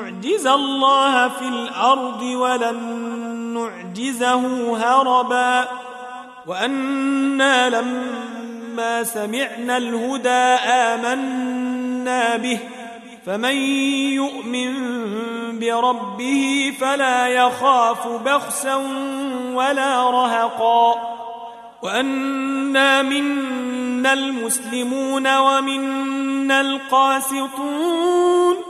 نعجز الله في الأرض ولن نعجزه هربا وأنا لما سمعنا الهدى آمنا به فمن يؤمن بربه فلا يخاف بخسا ولا رهقا وأنا منا المسلمون ومنا القاسطون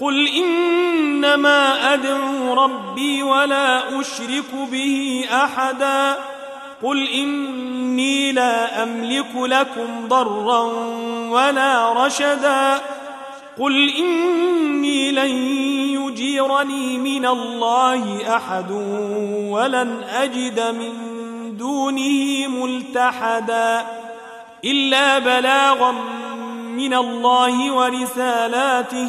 قل إنما أدعو ربي ولا أشرك به أحدا. قل إني لا أملك لكم ضرا ولا رشدا. قل إني لن يجيرني من الله أحد ولن أجد من دونه ملتحدا. إلا بلاغا من الله ورسالاته